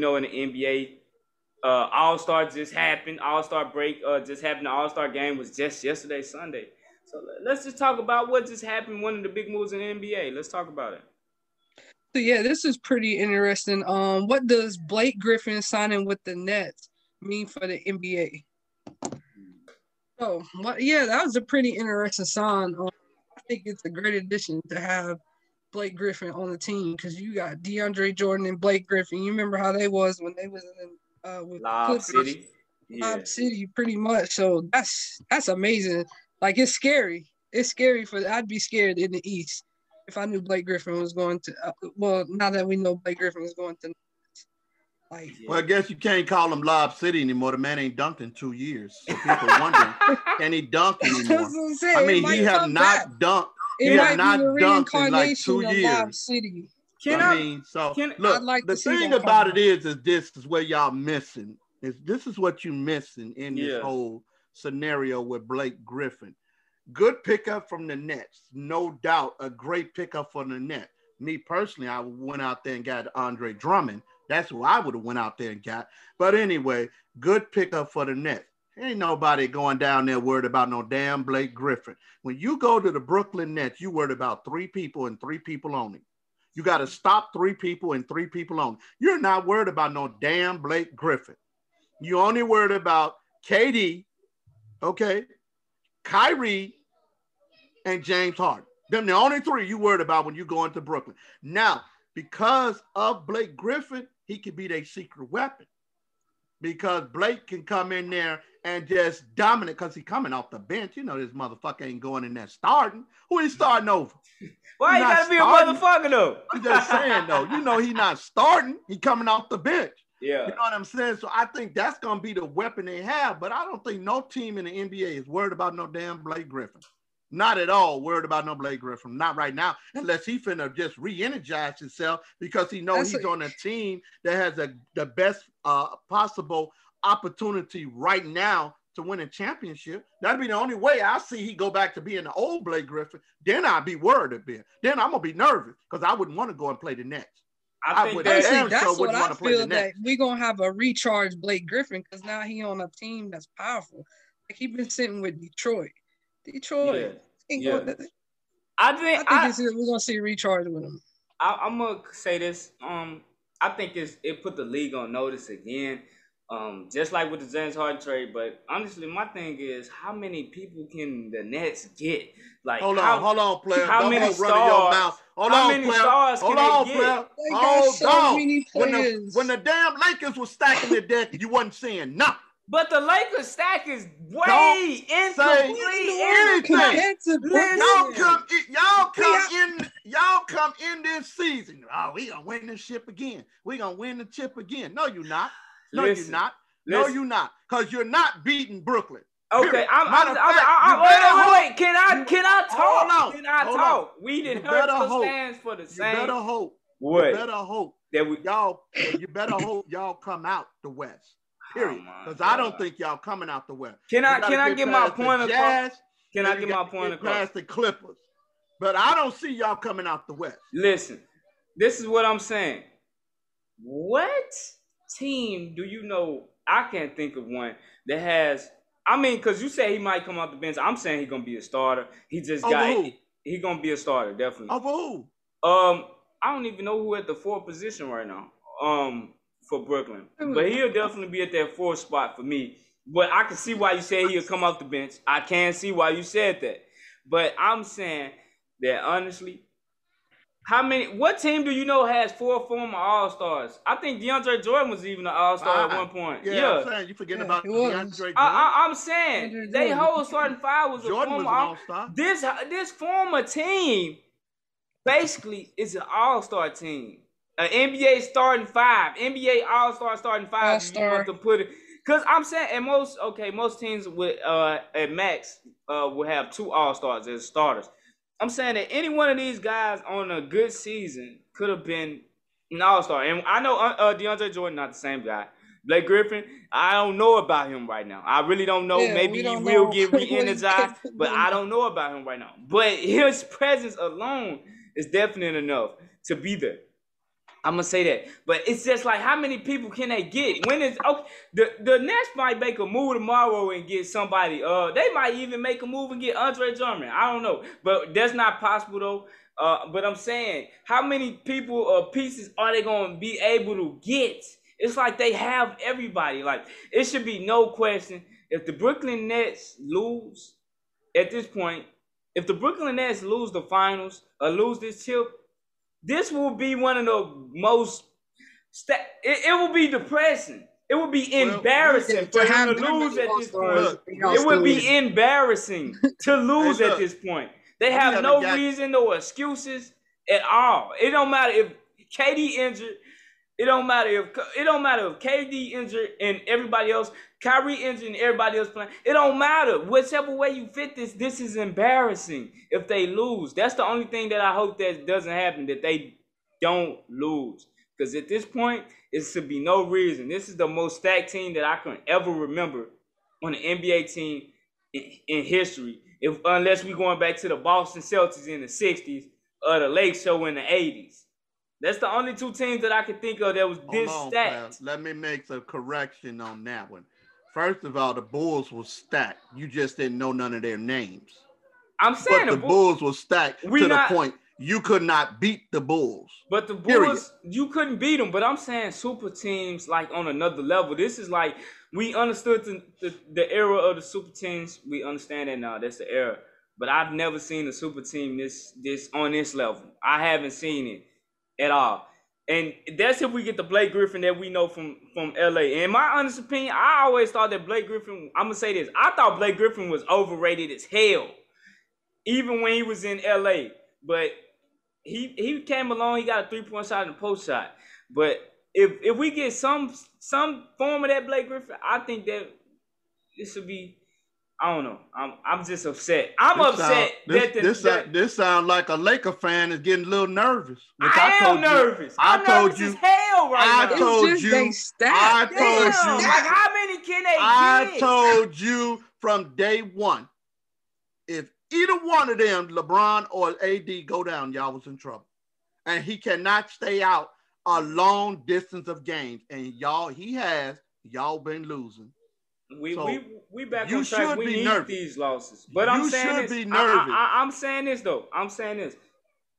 know in the NBA, uh, All Star just happened. All Star break uh, just happened. The All Star game was just yesterday, Sunday. So let's just talk about what just happened. One of the big moves in the NBA. Let's talk about it. So yeah, this is pretty interesting. Um, what does Blake Griffin signing with the Nets mean for the NBA? Oh, well, yeah, that was a pretty interesting sign. Um, I think it's a great addition to have Blake Griffin on the team because you got DeAndre Jordan and Blake Griffin. You remember how they was when they was in uh, with Lob City, yeah. Lob City, pretty much. So that's that's amazing. Like it's scary. It's scary for. I'd be scared in the East if I knew Blake Griffin was going to. Uh, well, now that we know Blake Griffin is going to. Like, well, I guess you can't call him Lob City anymore. The man ain't dunked in two years. So people wondering, can he dunk anymore? I mean, he have not dunked. It he have not dunked in like two years. City. Can I, I mean, so can, look, like the thing about it is, is this is where y'all missing. Is this is what you missing in yeah. this whole scenario with Blake Griffin. Good pickup from the Nets, no doubt. A great pickup for the Nets. Me personally, I went out there and got Andre Drummond. That's who I would have went out there and got. But anyway, good pickup for the Nets. Ain't nobody going down there worried about no damn Blake Griffin. When you go to the Brooklyn Nets, you worried about three people and three people only. You got to stop three people and three people only. You're not worried about no damn Blake Griffin. You only worried about KD, okay, Kyrie, and James Harden. Them the only three you worried about when you go into Brooklyn. Now, because of Blake Griffin, he could be their secret weapon. Because Blake can come in there and just dominant because he coming off the bench. You know, this motherfucker ain't going in there starting. Who he starting over? Why he gotta be a motherfucker though? I'm just saying though, you know he not starting. He coming off the bench. Yeah. You know what I'm saying? So I think that's gonna be the weapon they have. But I don't think no team in the NBA is worried about no damn Blake Griffin. Not at all worried about no Blake Griffin. Not right now, unless he finna just re-energize himself because he knows he's a- on a team that has a, the best uh, possible opportunity right now to win a championship. That'd be the only way I see he go back to being the old Blake Griffin. Then I'd be worried a bit. Then I'm gonna be nervous because I wouldn't want to go and play the Nets. I, I think that, see, that's what I feel that we're gonna have a recharge Blake Griffin because now he on a team that's powerful. Like he's been sitting with Detroit. Detroit. Yeah. yeah. I think I think I, we're gonna see a recharge with him. I, am gonna say this. Um, I think it's it put the league on notice again. Um, just like with the James Harden trade, but honestly, my thing is, how many people can the Nets get? Like, hold how, on, hold on, player. How Don't many stars? Your mouth. Hold how on, many player. stars hold can on, player. get? They hold so on. When the, when the damn Lakers was stacking the deck, you wasn't saying nothing. But the Lakers stack is way Don't incomplete. Anything. Y'all come, y'all come in, y'all come in this season. Oh, we gonna win this ship again. We gonna win the chip again. No, you're not. No, listen, you're not. No, you're not. Cause you're not beating Brooklyn. Okay, I'm. I'm, I'm, fact, I'm, wait, wait, wait. Can I? Can I talk? Can I talk? On. We didn't hurt the hope. stands for the same. You better hope. What? You better hope that we y'all. You better hope y'all come out the West. Oh period. Because oh I don't think y'all coming out the West. Can I can I get my point across? Can I get my point across? Past the Clippers, but I don't see y'all coming out the West. Listen, this is what I'm saying. What team do you know? I can't think of one that has. I mean, because you say he might come off the bench. I'm saying he's gonna be a starter. He just got. Who? He, gonna be a starter, definitely. Of who? Um, I don't even know who at the fourth position right now. Um, for Brooklyn. But he'll definitely be at that fourth spot for me. But I can see why you say he'll come off the bench. I can see why you said that. But I'm saying that honestly, how many? What team do you know has four former All Stars? I think DeAndre Jordan was even an All Star at one point. Yeah, yeah. I'm saying you forgetting yeah, about DeAndre Jordan. I, am saying they whole starting five was Jordan a former All Star. This this former team basically is an All Star team. An NBA starting five, NBA All Star starting five. All-star. You want to put it because I'm saying at most okay, most teams with uh at max uh will have two All Stars as starters. I'm saying that any one of these guys on a good season could have been an All Star, and I know uh, uh, DeAndre Jordan not the same guy. Blake Griffin, I don't know about him right now. I really don't know. Yeah, Maybe he will know. get re-energized, but I don't know about him right now. But his presence alone is definite enough to be there. I'm gonna say that, but it's just like how many people can they get? When is okay? The the Nets might make a move tomorrow and get somebody. Uh, they might even make a move and get Andre Drummond. I don't know, but that's not possible though. Uh, but I'm saying, how many people or pieces are they gonna be able to get? It's like they have everybody. Like it should be no question. If the Brooklyn Nets lose at this point, if the Brooklyn Nets lose the finals or lose this chip, this will be one of the most. Sta- it, it will be depressing. It would be embarrassing well, for him to lose at this point. It would be embarrassing to lose hey, at this point. They have no reason, no excuses at all. It don't matter if KD injured. It don't matter if it don't matter if KD injured and everybody else, Kyrie injured and everybody else playing. It don't matter. Whichever way you fit this, this is embarrassing if they lose. That's the only thing that I hope that doesn't happen, that they don't lose. Because at this point, it should be no reason. This is the most stacked team that I can ever remember on an NBA team in, in history. If unless we going back to the Boston Celtics in the 60s or the Lake Show in the 80s. That's the only two teams that I could think of that was this on, stacked. Let me make a correction on that one. First of all, the Bulls were stacked. You just didn't know none of their names. I'm saying but the, Bulls were stacked to not, the point you could not beat the Bulls. But the Bulls, period. you couldn't beat them. But I'm saying super teams like on another level. This is like we understood the, the, the era of the super teams. We understand that now. That's the era. But I've never seen a super team this this on this level. I haven't seen it at all. And that's if we get the Blake Griffin that we know from from LA. In my honest opinion, I always thought that Blake Griffin. I'm gonna say this. I thought Blake Griffin was overrated as hell, even when he was in LA. But he he came along. He got a three point shot and a post shot. But if if we get some some form of that Blake Griffin, I think that this should be I don't know. I'm I'm just upset. I'm this upset sound, this, that the, this that, this sounds like a Laker fan is getting a little nervous. Which I, I am nervous. You, I'm I told nervous you. As hell right I now. told you. I told Damn, you. Like how many can they I get? told you from day one. If either one of them, LeBron or AD, go down, y'all was in trouble, and he cannot stay out a long distance of games. And y'all, he has. Y'all been losing. We so we we back on track. We need nervous. these losses, but you I'm saying this. I, am saying this though. I'm saying this.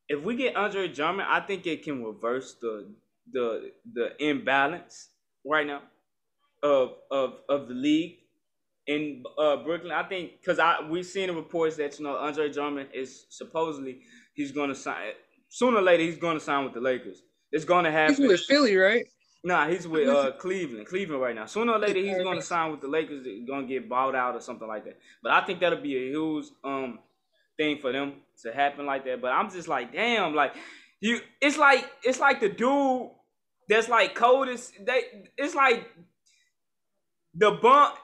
If we get Andre Drummond, I think it can reverse the the the imbalance right now of of of the league in uh, Brooklyn. I think because I we've seen the reports that you know Andre Drummond is supposedly he's going to sign sooner or later he's going to sign with the Lakers. It's going to happen. He's with Philly, right? Nah, he's with uh, Cleveland. Cleveland right now. Sooner or later, he's going to sign with the Lakers. Going to get bought out or something like that. But I think that'll be a huge um thing for them to happen like that. But I'm just like, damn, like you. It's like it's like the dude that's like coldest. They. It's like the bump.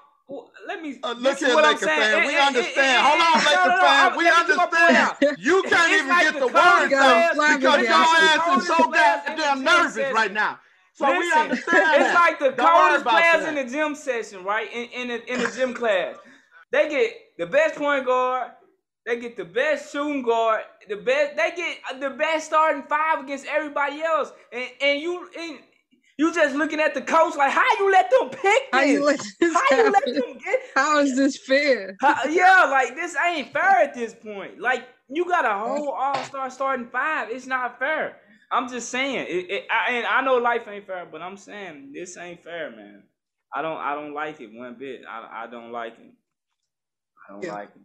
Let me uh, look at Laker fan. We understand. Hold on, Laker fan. We understand. You can't even get the words out because your ass is so goddamn nervous right now. So Listen, we understand. It's like the Don't coldest players that. in the gym session, right? In in the, in the gym class, they get the best point guard. They get the best shooting guard, the best. They get the best starting five against everybody else, and and you and you just looking at the coach like, how you let them pick this? How you let, this how you let them get? How is this fair? How, yeah, like this ain't fair at this point. Like you got a whole all star starting five. It's not fair. I'm just saying, it, it, I, and I know life ain't fair, but I'm saying this ain't fair, man. I don't, I don't like it one bit. I, I don't like it. I don't yeah. like it.